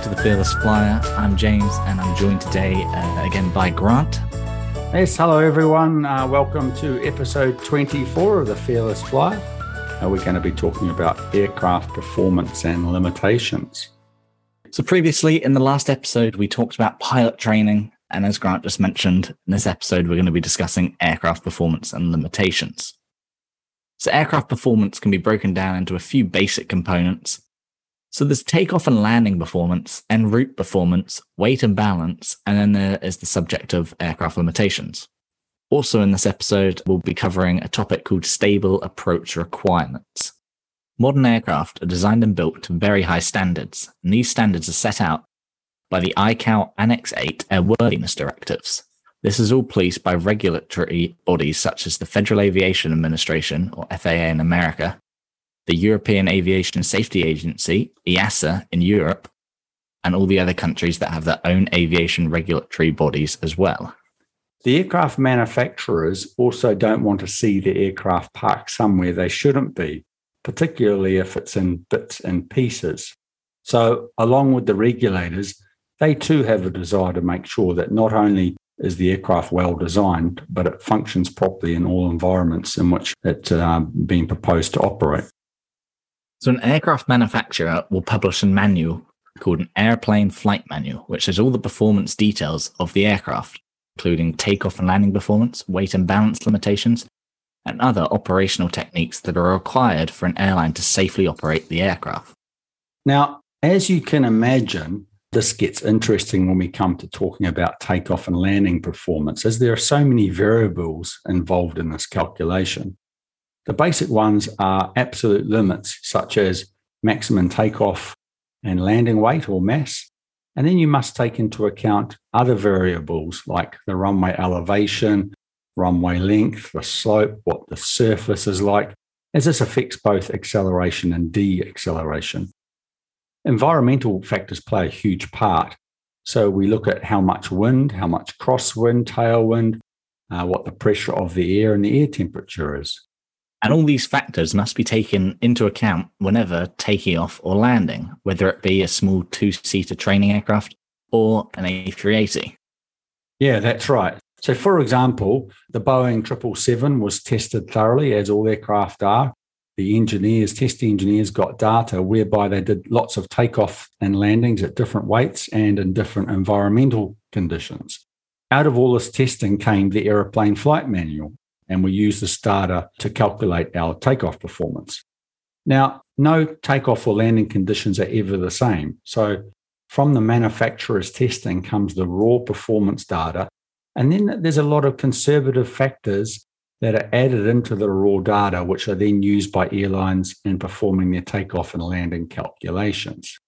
everyone. Welcome back to the Fearless Flyer. I'm James, and I'm joined today uh, again by Grant. Yes, hello everyone. Uh, welcome to episode 24 of the Fearless Flyer. Uh, we're going to be talking about aircraft performance and limitations. So, previously in the last episode, we talked about pilot training. And as Grant just mentioned, in this episode, we're going to be discussing aircraft performance and limitations. So, aircraft performance can be broken down into a few basic components so there's takeoff and landing performance, en route performance, weight and balance, and then there is the subject of aircraft limitations. Also, in this episode, we'll be covering a topic called stable approach requirements. Modern aircraft are designed and built to very high standards, and these standards are set out by the ICAO Annex 8 Airworthiness Directives. This is all policed by regulatory bodies such as the Federal Aviation Administration, or FAA in America, the European Aviation Safety Agency, EASA, in Europe, and all the other countries that have their own aviation regulatory bodies as well. The aircraft manufacturers also don't want to see the aircraft parked somewhere they shouldn't be, particularly if it's in bits and pieces. So, along with the regulators, they too have a desire to make sure that not only is the aircraft well designed, but it functions properly in all environments in which it's uh, being proposed to operate. So, an aircraft manufacturer will publish a manual called an airplane flight manual, which has all the performance details of the aircraft, including takeoff and landing performance, weight and balance limitations, and other operational techniques that are required for an airline to safely operate the aircraft. Now, as you can imagine, this gets interesting when we come to talking about takeoff and landing performance, as there are so many variables involved in this calculation. The basic ones are absolute limits, such as maximum takeoff and landing weight or mass. And then you must take into account other variables like the runway elevation, runway length, the slope, what the surface is like, as this affects both acceleration and deceleration. Environmental factors play a huge part. So we look at how much wind, how much crosswind, tailwind, uh, what the pressure of the air and the air temperature is. And all these factors must be taken into account whenever taking off or landing, whether it be a small two seater training aircraft or an A380. Yeah, that's right. So, for example, the Boeing 777 was tested thoroughly, as all aircraft are. The engineers, test engineers, got data whereby they did lots of takeoff and landings at different weights and in different environmental conditions. Out of all this testing came the aeroplane flight manual, and we use this data to calculate our takeoff performance. Now, no takeoff or landing conditions are ever the same. So, from the manufacturer's testing comes the raw performance data. And then there's a lot of conservative factors that are added into the raw data, which are then used by airlines in performing their takeoff and landing calculations.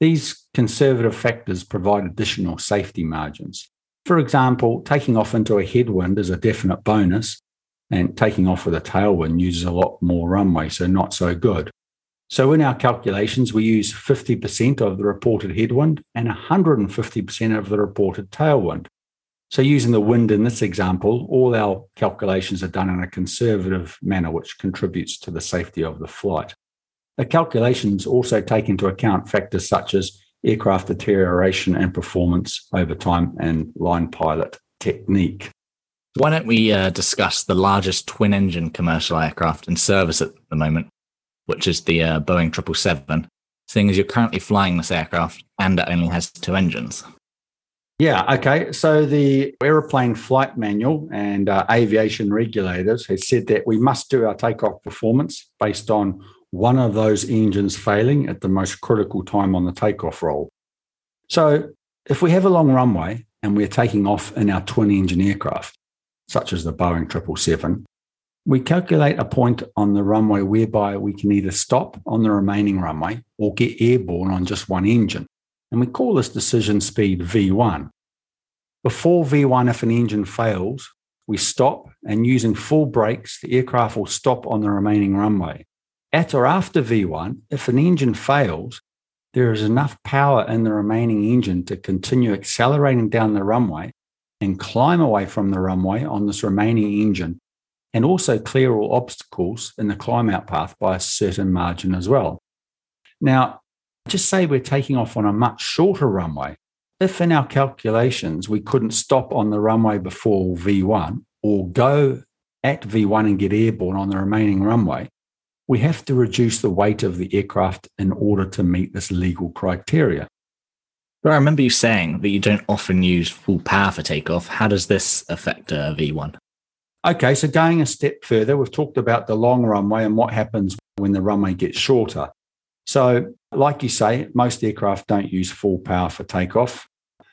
These conservative factors provide additional safety margins. For example, taking off into a headwind is a definite bonus, and taking off with a tailwind uses a lot more runway, so not so good. So in our calculations, we use 50% of the reported headwind and 150% of the reported tailwind. So using the wind in this example, all our calculations are done in a conservative manner, which contributes to the safety of the flight. The calculations also take into account factors such as aircraft deterioration and performance over time and line pilot technique. Why don't we uh, discuss the largest twin engine commercial aircraft in service at the moment, which is the uh, Boeing 777, seeing as you're currently flying this aircraft and it only has two engines? Yeah, okay. So the aeroplane flight manual and uh, aviation regulators has said that we must do our takeoff performance based on one of those engines failing at the most critical time on the takeoff roll. So if we have a long runway and we're taking off in our twin engine aircraft, such as the Boeing 777, we calculate a point on the runway whereby we can either stop on the remaining runway or get airborne on just one engine. And we call this decision speed V1. Before V1, if an engine fails, we stop and using full brakes, the aircraft will stop on the remaining runway. At or after V1, if an engine fails, there is enough power in the remaining engine to continue accelerating down the runway and climb away from the runway on this remaining engine and also clear all obstacles in the climb out path by a certain margin as well. Now, just say we're taking off on a much shorter runway. If in our calculations we couldn't stop on the runway before V1 or go at V1 and get airborne on the remaining runway, we have to reduce the weight of the aircraft in order to meet this legal criteria. But I remember you saying that you don't often use full power for takeoff. How does this affect a uh, V1? Okay, so going a step further, we've talked about the long runway and what happens when the runway gets shorter. So, like you say, most aircraft don't use full power for takeoff.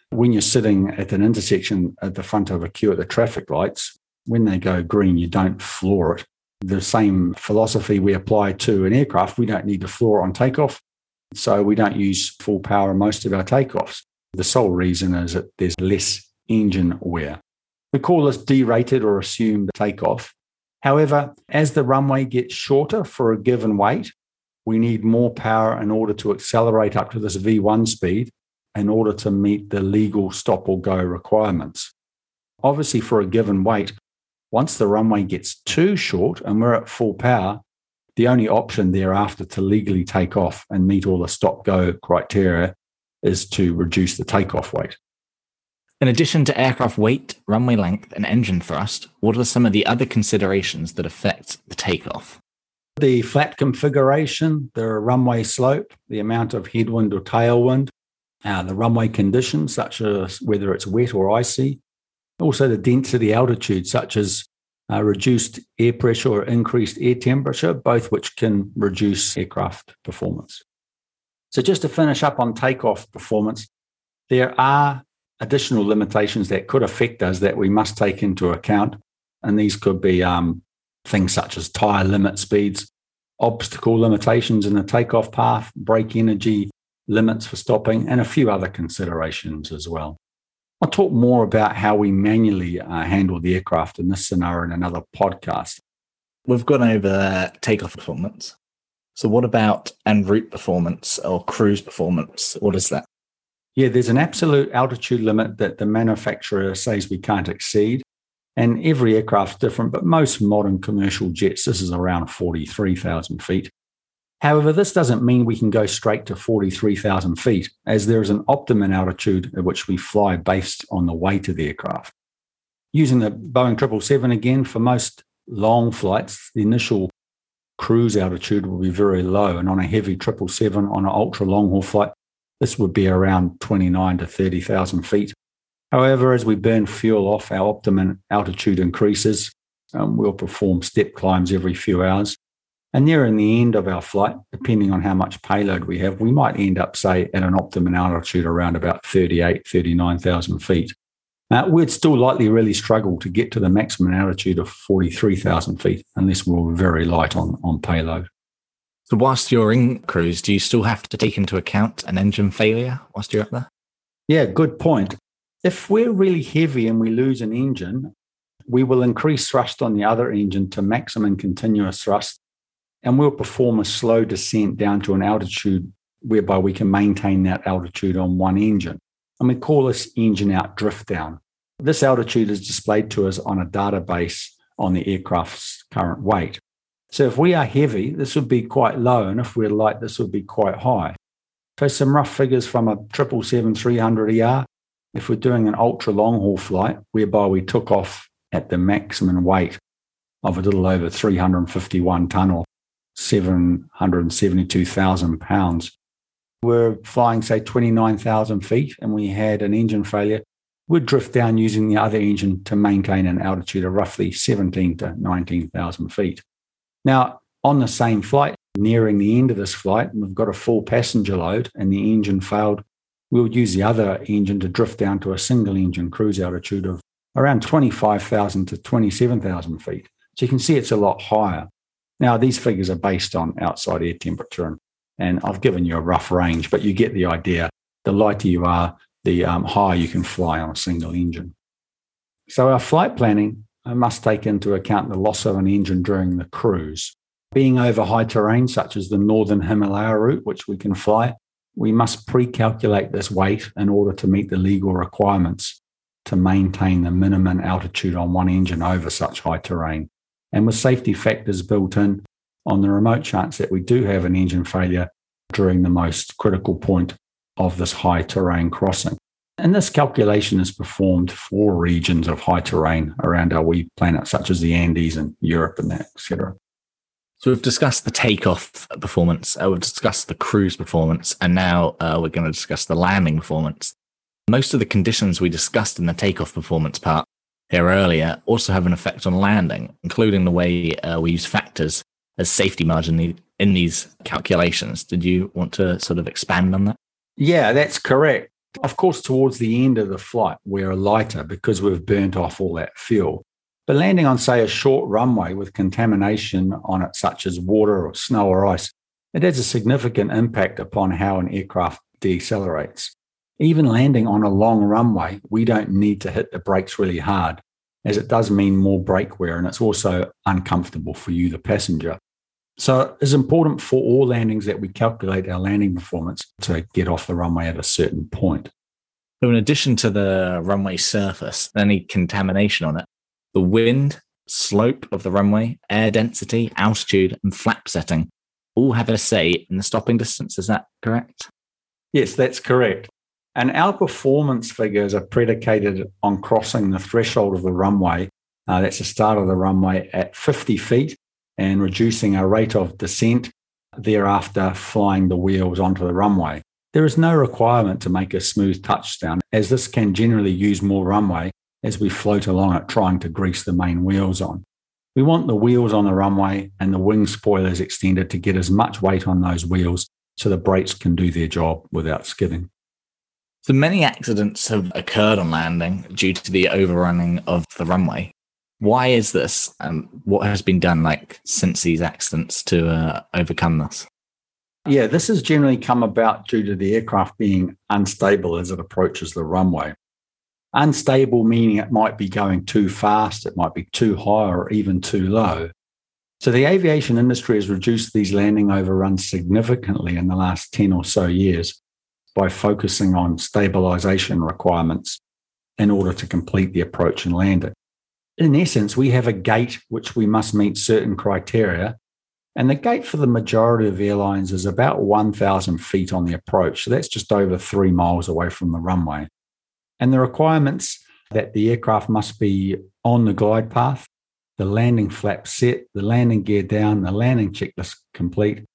When you're sitting at an intersection at the front of a queue at the traffic lights, when they go green, you don't floor it. The same philosophy we apply to an aircraft, we don't need to floor on takeoff. So we don't use full power in most of our takeoffs. The sole reason is that there's less engine wear. We call this derated or assumed takeoff. However, as the runway gets shorter for a given weight, we need more power in order to accelerate up to this V1 speed in order to meet the legal stop or go requirements. Obviously, for a given weight, once the runway gets too short and we're at full power, the only option thereafter to legally take off and meet all the stop go criteria is to reduce the takeoff weight. In addition to aircraft weight, runway length, and engine thrust, what are some of the other considerations that affect the takeoff? The flap configuration, the runway slope, the amount of headwind or tailwind, uh, the runway conditions, such as whether it's wet or icy, also the density altitude, such as uh, reduced air pressure or increased air temperature, both which can reduce aircraft performance. So, just to finish up on takeoff performance, there are additional limitations that could affect us that we must take into account. And these could be um, things such as tyre limit speeds, obstacle limitations in the takeoff path, brake energy limits for stopping, and a few other considerations as well. I'll talk more about how we manually uh, handle the aircraft in this scenario in another podcast. We've gone over takeoff performance. So, what about en route performance or cruise performance? What is that? Yeah, there's an absolute altitude limit that the manufacturer says we can't exceed. And every aircraft's different, but most modern commercial jets, this is around 43,000 feet. However, this doesn't mean we can go straight to 43,000 feet, as there is an optimum altitude at which we fly based on the weight of the aircraft. Using the Boeing 777 again, for most long flights, the initial cruise altitude will be very low. And on a heavy 777, on an ultra long haul flight, this would be around 29 to 30,000 feet. However, as we burn fuel off, our optimum altitude increases. Um, we'll perform step climbs every few hours. And nearing the end of our flight, depending on how much payload we have, we might end up, say, at an optimum altitude around about 38, 39,000 feet. Now, we'd still likely really struggle to get to the maximum altitude of 43,000 feet unless we are very light on, on payload. So, whilst you're in cruise, do you still have to take into account an engine failure whilst you're up there? Yeah, good point. If we're really heavy and we lose an engine, we will increase thrust on the other engine to maximum continuous thrust and we'll perform a slow descent down to an altitude whereby we can maintain that altitude on one engine. And we call this engine out drift down. This altitude is displayed to us on a database on the aircraft's current weight. So if we are heavy, this would be quite low. And if we're light, this would be quite high. So some rough figures from a 777-300ER. If we're doing an ultra long haul flight, whereby we took off at the maximum weight of a little over 351 ton or 772,000 pounds. We're flying, say, 29,000 feet and we had an engine failure. We'd drift down using the other engine to maintain an altitude of roughly 17 to 19,000 feet. Now, on the same flight, nearing the end of this flight, we've got a full passenger load and the engine failed. We would use the other engine to drift down to a single engine cruise altitude of around 25,000 to 27,000 feet. So you can see it's a lot higher. Now, these figures are based on outside air temperature, and, I've given you a rough range, but you get the idea. The lighter you are, the um, higher you can fly on a single engine. So, our flight planning must take into account the loss of an engine during the cruise. Being over high terrain, such as the northern Himalaya route, which we can fly, we must pre calculate this weight in order to meet the legal requirements to maintain the minimum altitude on one engine over such high terrain. And with safety factors built in, on the remote chance that we do have an engine failure, during the most critical point of this high terrain crossing. And this calculation is performed for regions of high terrain around our wee planet, such as the Andes and Europe and that, etc. So we've discussed the takeoff performance, uh, we've discussed the cruise performance, and now uh, we're going to discuss the landing performance. Most of the conditions we discussed in the takeoff performance part here earlier also have an effect on landing, including the way uh, we use factors as safety margin in these calculations. Did you want to sort of expand on that? Yeah, that's correct. Of course, towards the end of the flight, we're lighter because we've burnt off all that fuel. But landing on, say, a short runway with contamination on it, such as water or snow or ice, it has a significant impact upon how an aircraft decelerates. Even landing on a long runway, we don't need to hit the brakes really hard, as it does mean more brake wear and it's also uncomfortable for you, the passenger. So it's important for all landings that we calculate our landing performance to get off the runway at a certain point. So, in addition to the runway surface, any contamination on it, the wind, slope of the runway, air density, altitude, and flap setting all have a say in the stopping distance. Is that correct? Yes, that's correct. And our performance figures are predicated on crossing the threshold of the runway. Uh, that's the start of the runway at 50 feet and reducing our rate of descent, thereafter flying the wheels onto the runway. There is no requirement to make a smooth touchdown, as this can generally use more runway as we float along it, trying to grease the main wheels on. We want the wheels on the runway and the wing spoilers extended to get as much weight on those wheels so the brakes can do their job without skidding. So many accidents have occurred on landing due to the overrunning of the runway. Why is this and what has been done like since these accidents to uh, overcome this? Yeah this has generally come about due to the aircraft being unstable as it approaches the runway. Unstable meaning it might be going too fast it might be too high or even too low. So the aviation industry has reduced these landing overruns significantly in the last 10 or so years by focusing on stabilization requirements in order to complete the approach and land it. in essence, we have a gate which we must meet certain criteria. And the gate for the majority of airlines is about 1,000 feet on the approach. So that's just over three miles away from the runway. And the requirements that the aircraft must be on the glide path, the landing flap set, the landing gear down, the landing checklist complete,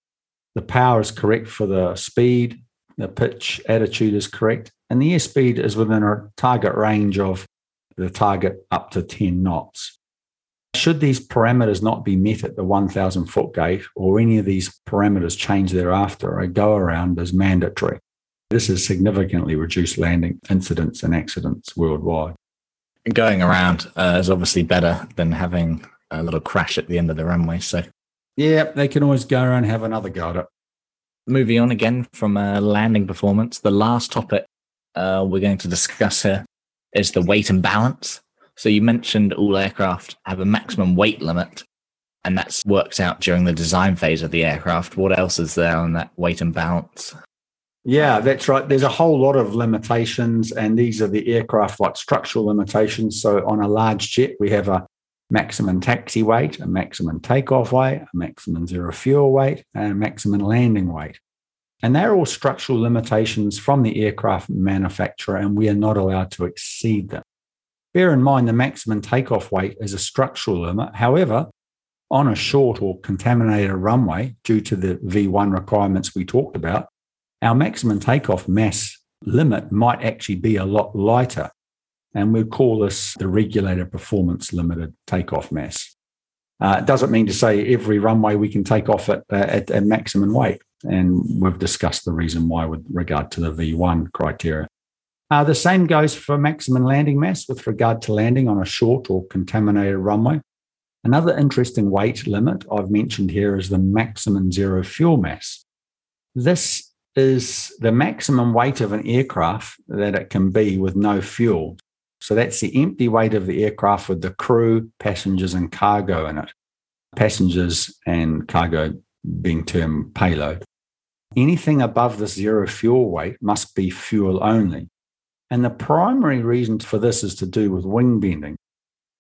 the power is correct for the speed, the pitch attitude is correct, and the airspeed is within a target range of the target up to 10 knots. Should these parameters not be met at the 1,000 foot gate or any of these parameters change thereafter, a go around is mandatory. This has significantly reduced landing incidents and accidents worldwide. Going around uh, is obviously better than having a little crash at the end of the runway. So, yeah, they can always go around and have another go at it. Moving on again from uh, landing performance, the last topic uh, we're going to discuss here is the weight and balance. So you mentioned all aircraft have a maximum weight limit, and that's worked out during the design phase of the aircraft. What else is there on that weight and balance? Yeah, that's right. There's a whole lot of limitations, and these are the aircraft like structural limitations. So on a large jet, we have a maximum taxi weight, a maximum takeoff weight, a maximum zero fuel weight, and a maximum landing weight. And they're all structural limitations from the aircraft manufacturer, and we are not allowed to exceed them. Bear in mind the maximum takeoff weight is a structural limit. However, on a short or contaminated runway, due to the V1 requirements we talked about, our maximum takeoff mass limit might actually be a lot lighter. And we call this the regulated performance limited takeoff mass. Uh, it doesn't mean to say every runway we can take off at, uh, at, at maximum weight. And we've discussed the reason why with regard to the V1 criteria. Uh, the same goes for maximum landing mass with regard to landing on a short or contaminated runway. Another interesting weight limit I've mentioned here is the maximum zero fuel mass. This is the maximum weight of an aircraft that it can be with no fuel. So that's the empty weight of the aircraft with the crew, passengers, and cargo in it. Passengers and cargo being termed payload. Anything above the zero fuel weight must be fuel only. And the primary reason for this is to do with wing bending.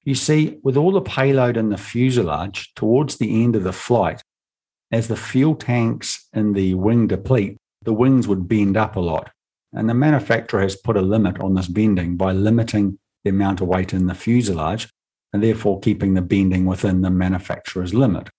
You see, with all the payload in the fuselage, towards the end of the flight, as the fuel tanks in the wing deplete, the wings would bend up a lot. And the manufacturer has put a limit on this bending by limiting the amount of weight in the fuselage and therefore keeping the bending within the manufacturer's limit.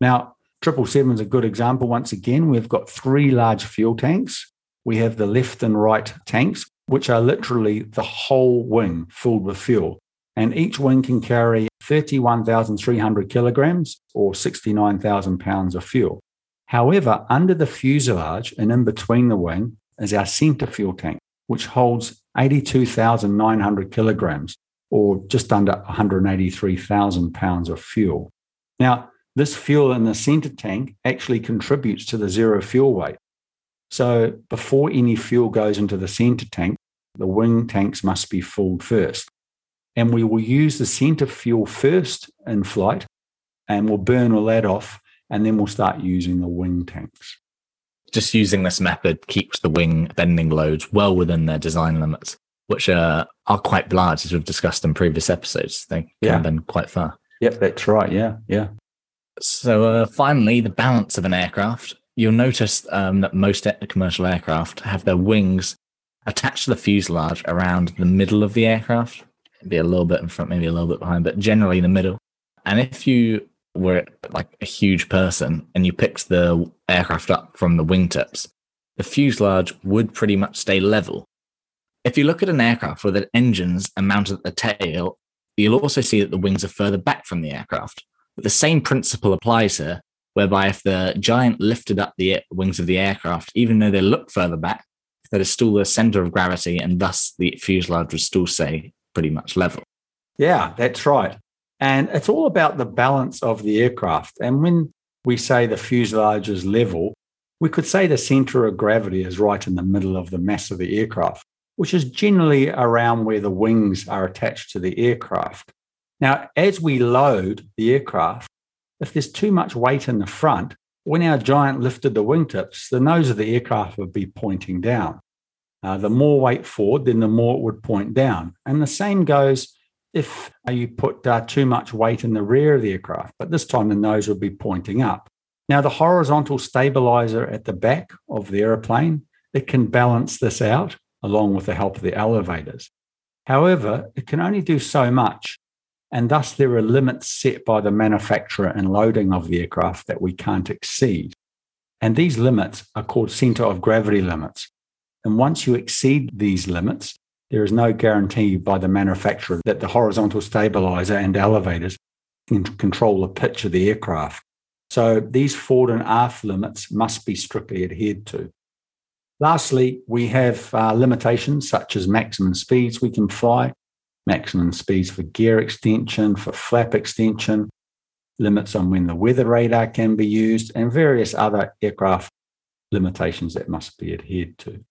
Now, 777 is a good example. Once again, we've got three large fuel tanks. We have the left and right tanks, which are literally the whole wing filled with fuel. And each wing can carry 31,300 kilograms or 69,000 pounds of fuel. However, under the fuselage and in between the wing is our center fuel tank, which holds 82,900 kilograms or just under 183,000 pounds of fuel. Now, this fuel in the center tank actually contributes to the zero fuel weight. So before any fuel goes into the center tank, the wing tanks must be filled first. And we will use the center fuel first in flight and we'll burn all that off and then we'll start using the wing tanks. Just using this method keeps the wing bending loads well within their design limits, which are, are quite large, as we've discussed in previous episodes. They can yeah. bend quite far. Yep, that's right. Yeah, yeah. So uh, finally, the balance of an aircraft. You'll notice um, that most commercial aircraft have their wings attached to the fuselage around the middle of the aircraft. Be a little bit in front, maybe a little bit behind, but generally in the middle. And if you were like a huge person and you picked the aircraft up from the wingtips, the fuselage would pretty much stay level. If you look at an aircraft with the engines are mounted at the tail, you'll also see that the wings are further back from the aircraft. But the same principle applies here, whereby if the giant lifted up the wings of the aircraft, even though they look further back, that is still the center of gravity, and thus the fuselage would still stay pretty much level. Yeah, that's right. And it's all about the balance of the aircraft. And when we say the fuselage is level, we could say the center of gravity is right in the middle of the mass of the aircraft, which is generally around where the wings are attached to the aircraft. Now, as we load the aircraft, if there's too much weight in the front, when our giant lifted the wingtips, the nose of the aircraft would be pointing down. Uh, the more weight forward, then the more it would point down. And the same goes if you put uh, too much weight in the rear of the aircraft, but this time the nose would be pointing up. Now, the horizontal stabilizer at the back of the aeroplane, it can balance this out along with the help of the elevators. However, it can only do so much and thus there are limits set by the manufacturer and loading of the aircraft that we can't exceed. And these limits are called center of gravity limits. And once you exceed these limits, there is no guarantee by the manufacturer that the horizontal stabilizer and elevators can control the pitch of the aircraft. So these forward and aft limits must be strictly adhered to. Lastly, we have uh, limitations such as maximum speeds we can fly maximum speeds for gear extension, for flap extension, limits on when the weather radar can be used, and various other aircraft limitations that must be adhered to.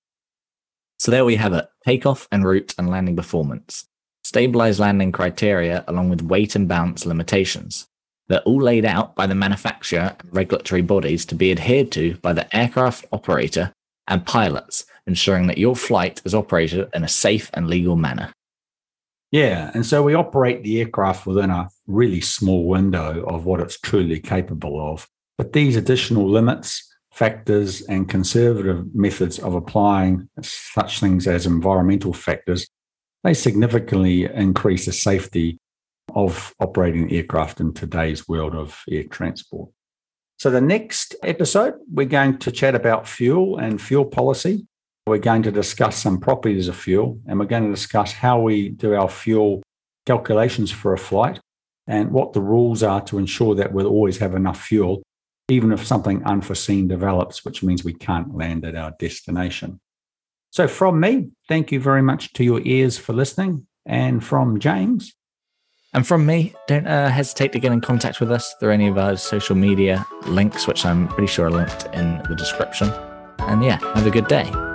So there we have it takeoff en route and landing performance, stabilized landing criteria along with weight and balance limitations. They're all laid out by the manufacturer and regulatory bodies to be adhered to by the aircraft operator and pilots, ensuring that your flight is operated in a safe and legal manner. Yeah. And so we operate the aircraft within a really small window of what it's truly capable of. But these additional limits, factors, and conservative methods of applying such things as environmental factors, they significantly increase the safety of operating aircraft in today's world of air transport. So, the next episode, we're going to chat about fuel and fuel policy. We're going to discuss some properties of fuel and we're going to discuss how we do our fuel calculations for a flight and what the rules are to ensure that we'll always have enough fuel, even if something unforeseen develops, which means we can't land at our destination. So, from me, thank you very much to your ears for listening. And from James. And from me, don't uh, hesitate to get in contact with us through any of our social media links, which I'm pretty sure are linked in the description. And yeah, have a good day.